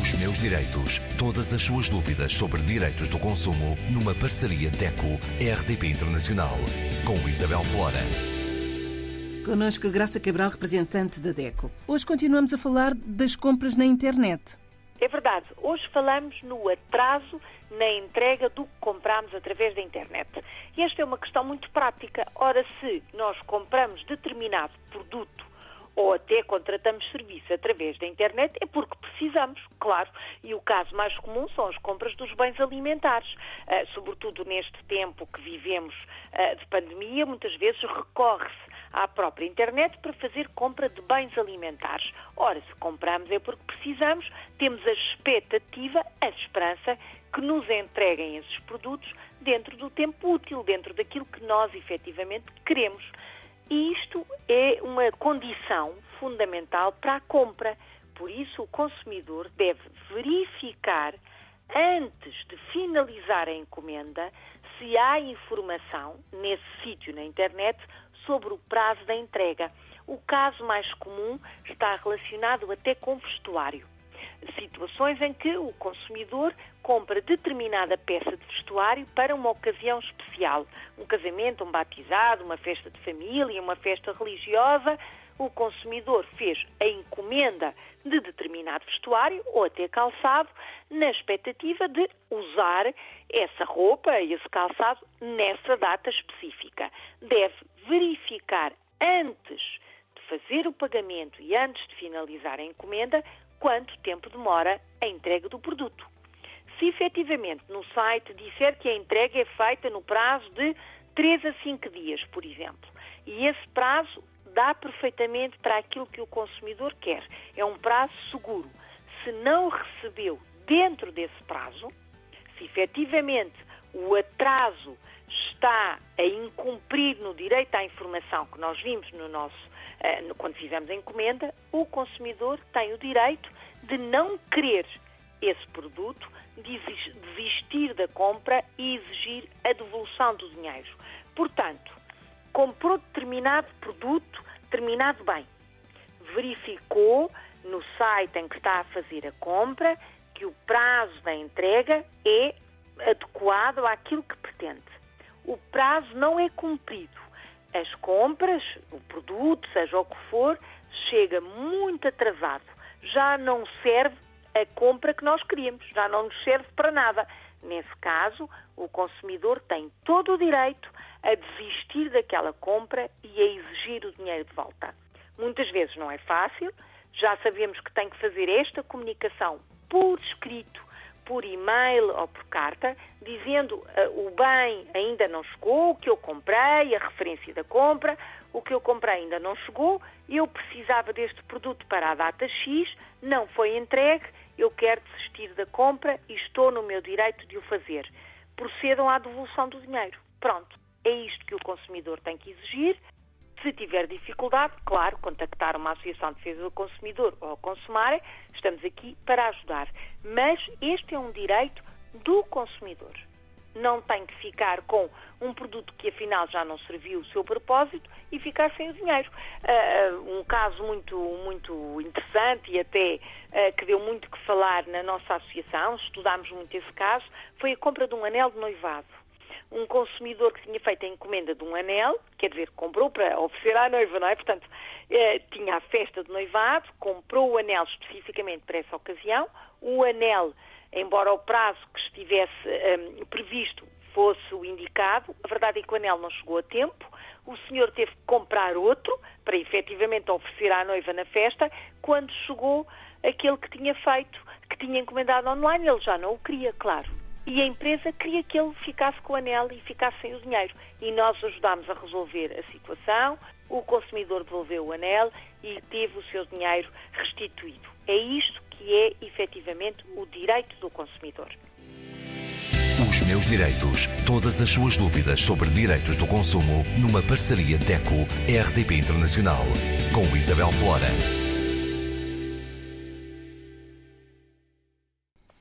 Os meus direitos. Todas as suas dúvidas sobre direitos do consumo numa parceria DECO-RDP Internacional. Com Isabel Flora. Connosco Graça Cabral, representante da DECO. Hoje continuamos a falar das compras na internet. É verdade. Hoje falamos no atraso na entrega do que compramos através da internet. E esta é uma questão muito prática. Ora, se nós compramos determinado produto ou até contratamos serviço através da internet, é porque precisamos, claro. E o caso mais comum são as compras dos bens alimentares. Uh, sobretudo neste tempo que vivemos uh, de pandemia, muitas vezes recorre-se à própria internet para fazer compra de bens alimentares. Ora, se compramos é porque precisamos, temos a expectativa, a esperança que nos entreguem esses produtos dentro do tempo útil, dentro daquilo que nós efetivamente queremos. Isto é uma condição fundamental para a compra. Por isso, o consumidor deve verificar, antes de finalizar a encomenda, se há informação nesse sítio na internet sobre o prazo da entrega. O caso mais comum está relacionado até com vestuário situações em que o consumidor compra determinada peça de vestuário para uma ocasião especial, um casamento, um batizado, uma festa de família, uma festa religiosa, o consumidor fez a encomenda de determinado vestuário ou até calçado na expectativa de usar essa roupa, esse calçado, nessa data específica. Deve verificar antes de fazer o pagamento e antes de finalizar a encomenda quanto tempo demora a entrega do produto. Se efetivamente no site disser que a entrega é feita no prazo de 3 a 5 dias, por exemplo, e esse prazo dá perfeitamente para aquilo que o consumidor quer, é um prazo seguro. Se não recebeu dentro desse prazo, se efetivamente o atraso está a incumprir no direito à informação que nós vimos no nosso eh, quando fizemos a encomenda, o consumidor tem o direito de não querer esse produto, desistir da compra e exigir a devolução do dinheiro. Portanto, comprou determinado produto, determinado bem, verificou no site em que está a fazer a compra que o prazo da entrega é adequado àquilo que pretende. O prazo não é cumprido as compras, o produto, seja o que for, chega muito atrasado. Já não serve a compra que nós queríamos, já não nos serve para nada. Nesse caso, o consumidor tem todo o direito a desistir daquela compra e a exigir o dinheiro de volta. Muitas vezes não é fácil, já sabemos que tem que fazer esta comunicação por escrito por e-mail ou por carta, dizendo uh, o bem ainda não chegou, o que eu comprei, a referência da compra, o que eu comprei ainda não chegou, eu precisava deste produto para a data X, não foi entregue, eu quero desistir da compra e estou no meu direito de o fazer. Procedam à devolução do dinheiro. Pronto. É isto que o consumidor tem que exigir se tiver dificuldade, claro, contactar uma Associação de Defesa do Consumidor ou Consumare, estamos aqui para ajudar. Mas este é um direito do consumidor. Não tem que ficar com um produto que afinal já não serviu o seu propósito e ficar sem o dinheiro. Uh, um caso muito, muito interessante e até uh, que deu muito que falar na nossa associação, estudámos muito esse caso, foi a compra de um anel de noivado um consumidor que tinha feito a encomenda de um anel, quer dizer, comprou para oferecer à noiva, não é? Portanto, eh, tinha a festa de noivado, comprou o anel especificamente para essa ocasião, o anel, embora o prazo que estivesse eh, previsto fosse o indicado, a verdade é que o anel não chegou a tempo, o senhor teve que comprar outro para efetivamente oferecer à noiva na festa, quando chegou aquele que tinha feito, que tinha encomendado online, ele já não o queria, claro e a empresa queria que ele ficasse com o anel e ficasse sem o dinheiro. E nós ajudámos a resolver a situação, o consumidor devolveu o anel e teve o seu dinheiro restituído. É isto que é efetivamente o direito do consumidor. Os meus direitos. Todas as suas dúvidas sobre direitos do consumo numa parceria DECO-RDP Internacional com Isabel Flora.